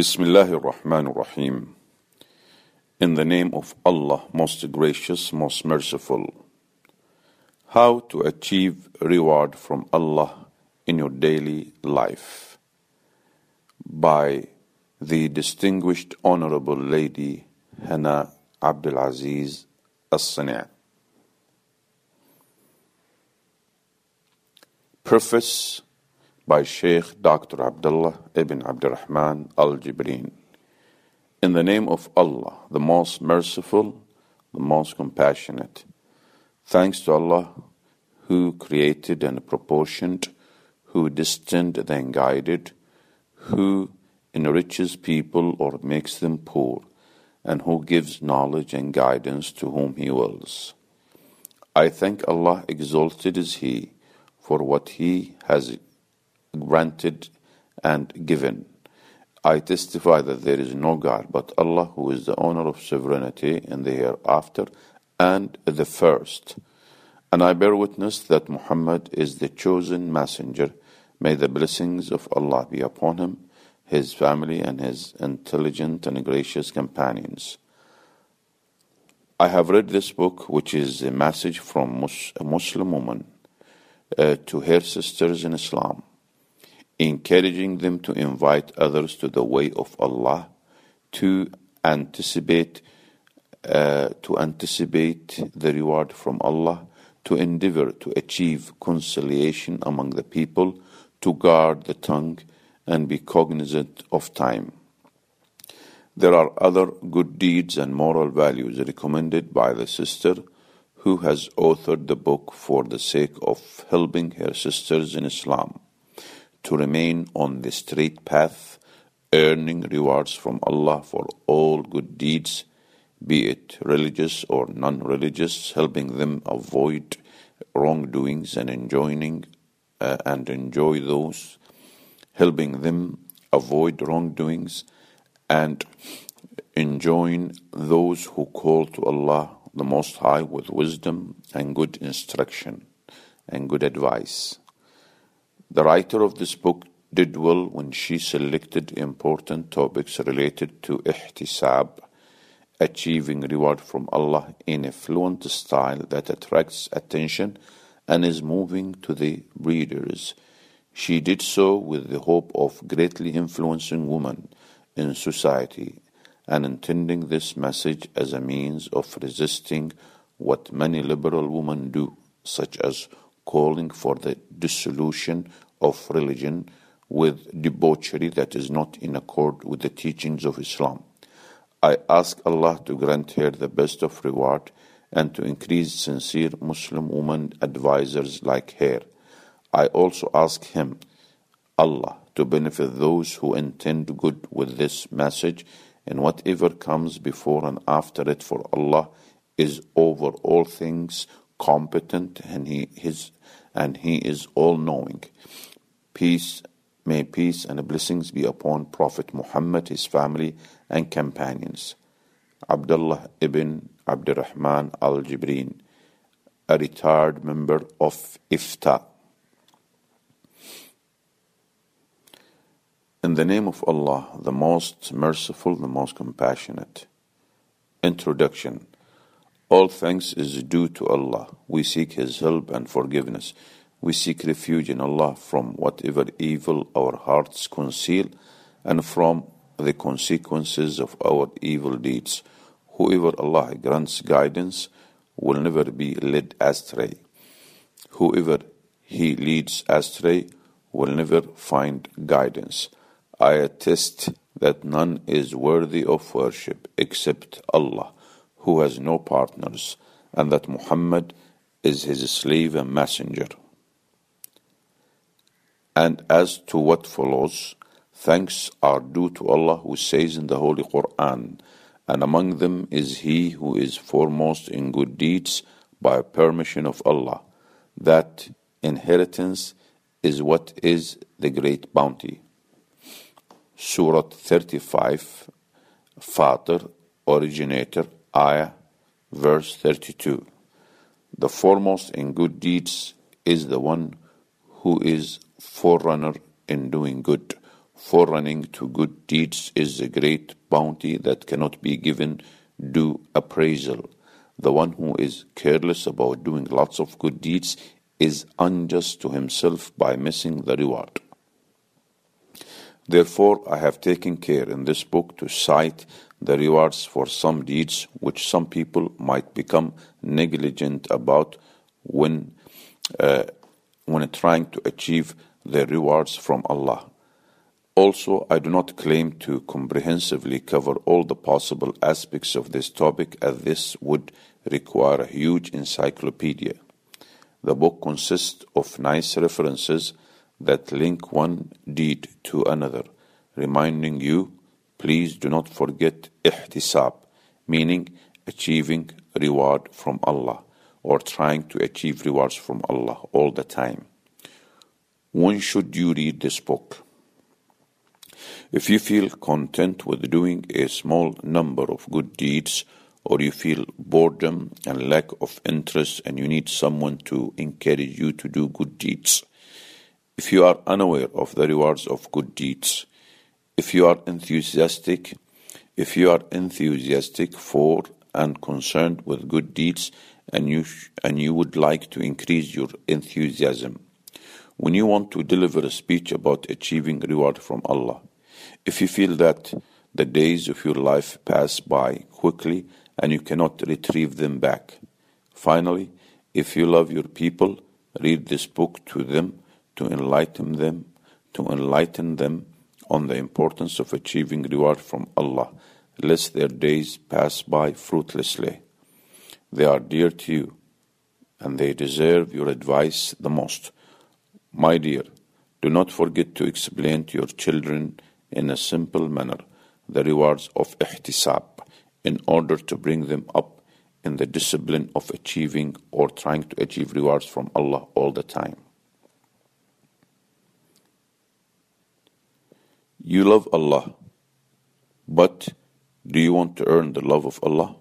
Bismillahir Rahmanir Rahim. In the name of Allah, most gracious, most merciful. How to achieve reward from Allah in your daily life. By the distinguished Honorable Lady Hana Abdul Aziz As-Sani'. Preface by Sheikh Dr. Abdullah ibn Abdurrahman al Jibreen. In the name of Allah, the most merciful, the most compassionate. Thanks to Allah who created and proportioned, who destined the guided, who enriches people or makes them poor, and who gives knowledge and guidance to whom He wills. I thank Allah, exalted is He, for what He has granted and given. I testify that there is no God but Allah who is the owner of sovereignty in the hereafter and the first. And I bear witness that Muhammad is the chosen messenger. May the blessings of Allah be upon him, his family, and his intelligent and gracious companions. I have read this book, which is a message from a Muslim woman uh, to her sisters in Islam encouraging them to invite others to the way of Allah, to anticipate uh, to anticipate the reward from Allah, to endeavor to achieve conciliation among the people, to guard the tongue, and be cognizant of time. There are other good deeds and moral values recommended by the sister who has authored the book for the sake of helping her sisters in Islam to remain on the straight path, earning rewards from Allah for all good deeds, be it religious or non religious, helping them avoid wrongdoings and enjoying uh, and enjoy those, helping them avoid wrongdoings and enjoin those who call to Allah the Most High with wisdom and good instruction and good advice. The writer of this book did well when she selected important topics related to ihtisab, achieving reward from Allah in a fluent style that attracts attention and is moving to the readers. She did so with the hope of greatly influencing women in society and intending this message as a means of resisting what many liberal women do, such as calling for the dissolution of religion with debauchery that is not in accord with the teachings of Islam. I ask Allah to grant her the best of reward and to increase sincere Muslim women advisors like her. I also ask Him, Allah, to benefit those who intend good with this message and whatever comes before and after it for Allah is over all things competent and he is and he is all knowing. Peace, may peace and blessings be upon Prophet Muhammad, his family and companions. Abdullah ibn Abdurrahman al Jibreen, a retired member of IFTA. In the name of Allah, the most merciful, the most compassionate. Introduction All thanks is due to Allah. We seek His help and forgiveness. We seek refuge in Allah from whatever evil our hearts conceal and from the consequences of our evil deeds. Whoever Allah grants guidance will never be led astray. Whoever He leads astray will never find guidance. I attest that none is worthy of worship except Allah, who has no partners, and that Muhammad is his slave and messenger. And as to what follows, thanks are due to Allah who says in the Holy Quran, and among them is he who is foremost in good deeds by permission of Allah. That inheritance is what is the great bounty. Surah 35, Fatir, originator, ayah, verse 32. The foremost in good deeds is the one who is forerunner in doing good, forerunning to good deeds is a great bounty that cannot be given due appraisal. The one who is careless about doing lots of good deeds is unjust to himself by missing the reward. Therefore, I have taken care in this book to cite the rewards for some deeds which some people might become negligent about when, uh, when trying to achieve the rewards from Allah. Also, I do not claim to comprehensively cover all the possible aspects of this topic, as this would require a huge encyclopedia. The book consists of nice references that link one deed to another, reminding you, please do not forget ihtisab, meaning achieving reward from Allah or trying to achieve rewards from Allah all the time. When should you read this book? If you feel content with doing a small number of good deeds, or you feel boredom and lack of interest and you need someone to encourage you to do good deeds, if you are unaware of the rewards of good deeds, if you are enthusiastic, if you are enthusiastic for and concerned with good deeds and you and you would like to increase your enthusiasm when you want to deliver a speech about achieving reward from Allah if you feel that the days of your life pass by quickly and you cannot retrieve them back finally if you love your people read this book to them to enlighten them, to enlighten them on the importance of achieving reward from Allah, lest their days pass by fruitlessly. They are dear to you, and they deserve your advice the most. My dear, do not forget to explain to your children in a simple manner the rewards of ihtisab in order to bring them up in the discipline of achieving or trying to achieve rewards from Allah all the time. You love Allah, but do you want to earn the love of Allah?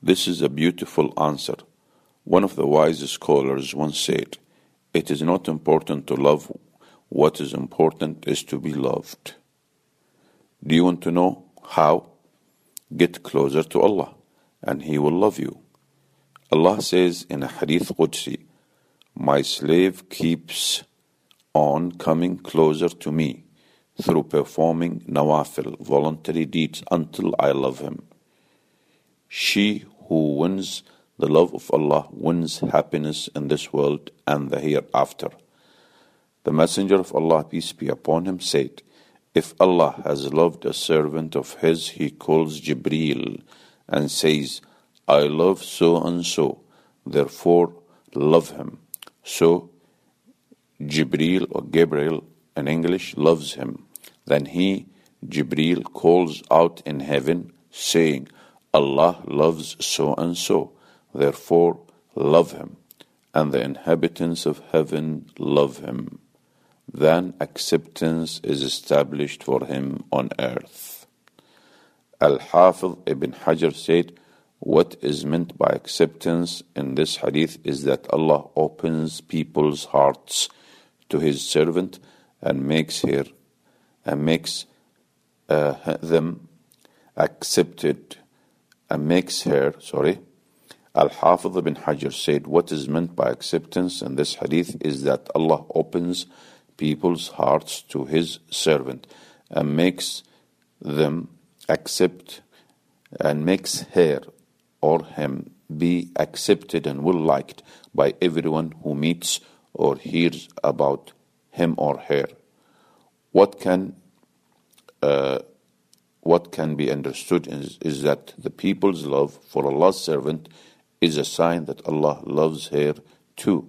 This is a beautiful answer. One of the wisest scholars once said, It is not important to love, what is important is to be loved. Do you want to know how? Get closer to Allah, and He will love you. Allah says in a Hadith Qudsi, My slave keeps on coming closer to me through performing nawafil, voluntary deeds, until I love him. She who wins the love of Allah wins happiness in this world and the hereafter. The Messenger of Allah, peace be upon him, said, If Allah has loved a servant of his, he calls Jibreel and says, I love so and so, therefore love him. So Jibreel or Gabriel in English loves him. Then he, Jibril, calls out in heaven, saying, Allah loves so and so, therefore love him, and the inhabitants of heaven love him. Then acceptance is established for him on earth. Al Hafiz ibn Hajar said, What is meant by acceptance in this hadith is that Allah opens people's hearts to His servant and makes her and makes uh, them accepted and makes her, sorry, Al-Hafiz ibn Hajar said, what is meant by acceptance in this hadith is that Allah opens people's hearts to His servant and makes them accept and makes her or him be accepted and well liked by everyone who meets or hears about him or her what can uh, what can be understood is, is that the people's love for Allah's servant is a sign that Allah loves her too,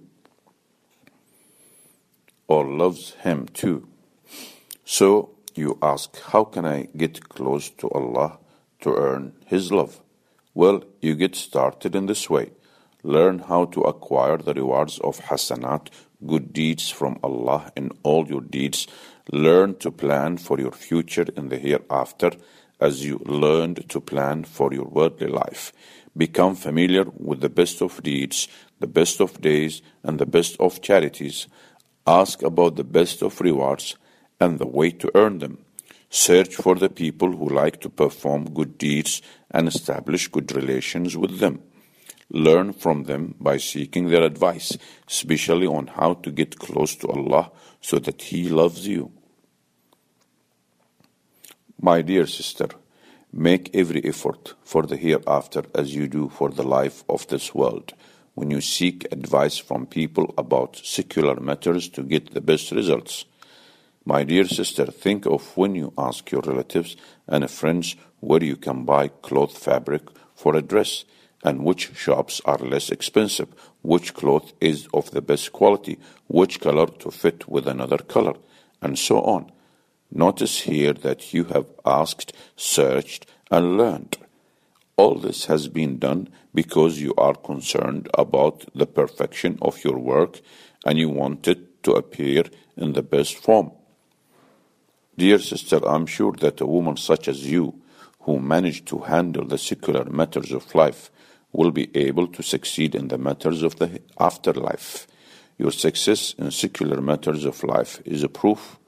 or loves him too. So you ask, how can I get close to Allah to earn His love? Well, you get started in this way. Learn how to acquire the rewards of hasanat, good deeds from Allah in all your deeds Learn to plan for your future in the hereafter as you learned to plan for your worldly life. Become familiar with the best of deeds, the best of days, and the best of charities. Ask about the best of rewards and the way to earn them. Search for the people who like to perform good deeds and establish good relations with them. Learn from them by seeking their advice, especially on how to get close to Allah so that He loves you. My dear sister, make every effort for the hereafter as you do for the life of this world when you seek advice from people about secular matters to get the best results. My dear sister, think of when you ask your relatives and friends where you can buy cloth fabric for a dress and which shops are less expensive, which cloth is of the best quality, which color to fit with another color, and so on. Notice here that you have asked, searched, and learned. All this has been done because you are concerned about the perfection of your work and you want it to appear in the best form. Dear sister, I'm sure that a woman such as you, who managed to handle the secular matters of life, will be able to succeed in the matters of the afterlife. Your success in secular matters of life is a proof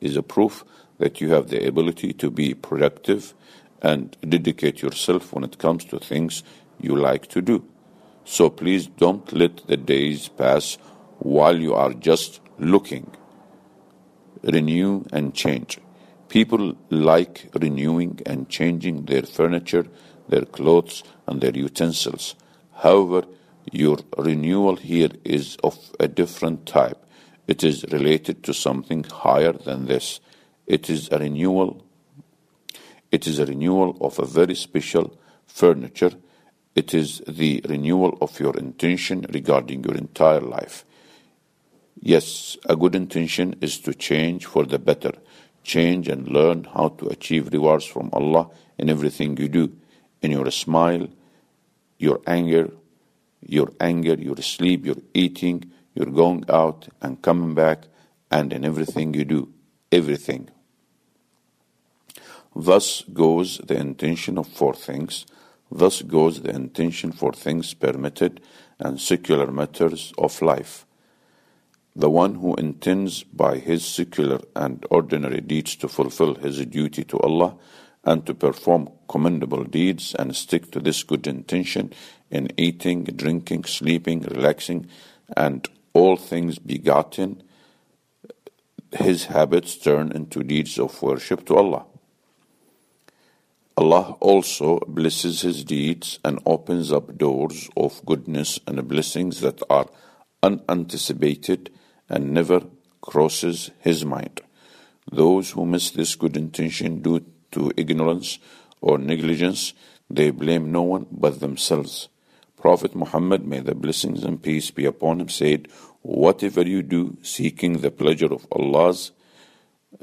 is a proof that you have the ability to be productive and dedicate yourself when it comes to things you like to do. So please don't let the days pass while you are just looking. Renew and change. People like renewing and changing their furniture their clothes, and their utensils. However, your renewal here is of a different type. It is related to something higher than this. It is a renewal. It is a renewal of a very special furniture. It is the renewal of your intention regarding your entire life. Yes, a good intention is to change for the better. Change and learn how to achieve rewards from Allah in everything you do in your smile, your anger, your anger, your sleep, your eating, your going out and coming back, and in everything you do, everything. Thus goes the intention of four things. Thus goes the intention for things permitted and secular matters of life. The one who intends by his secular and ordinary deeds to fulfill his duty to Allah and to perform commendable deeds and stick to this good intention in eating, drinking, sleeping, relaxing, and all things begotten, his habits turn into deeds of worship to Allah. Allah also blesses his deeds and opens up doors of goodness and blessings that are unanticipated and never crosses his mind. Those who miss this good intention due to ignorance or negligence, they blame no one but themselves. Prophet Muhammad, may the blessings and peace be upon him, said, Whatever you do seeking the pleasure of Allah's,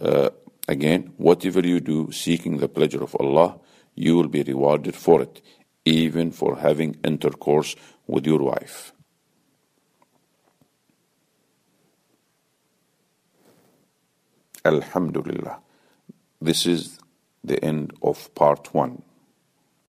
uh, again, whatever you do seeking the pleasure of Allah, you will be rewarded for it, even for having intercourse with your wife. Alhamdulillah. This is the end of part one.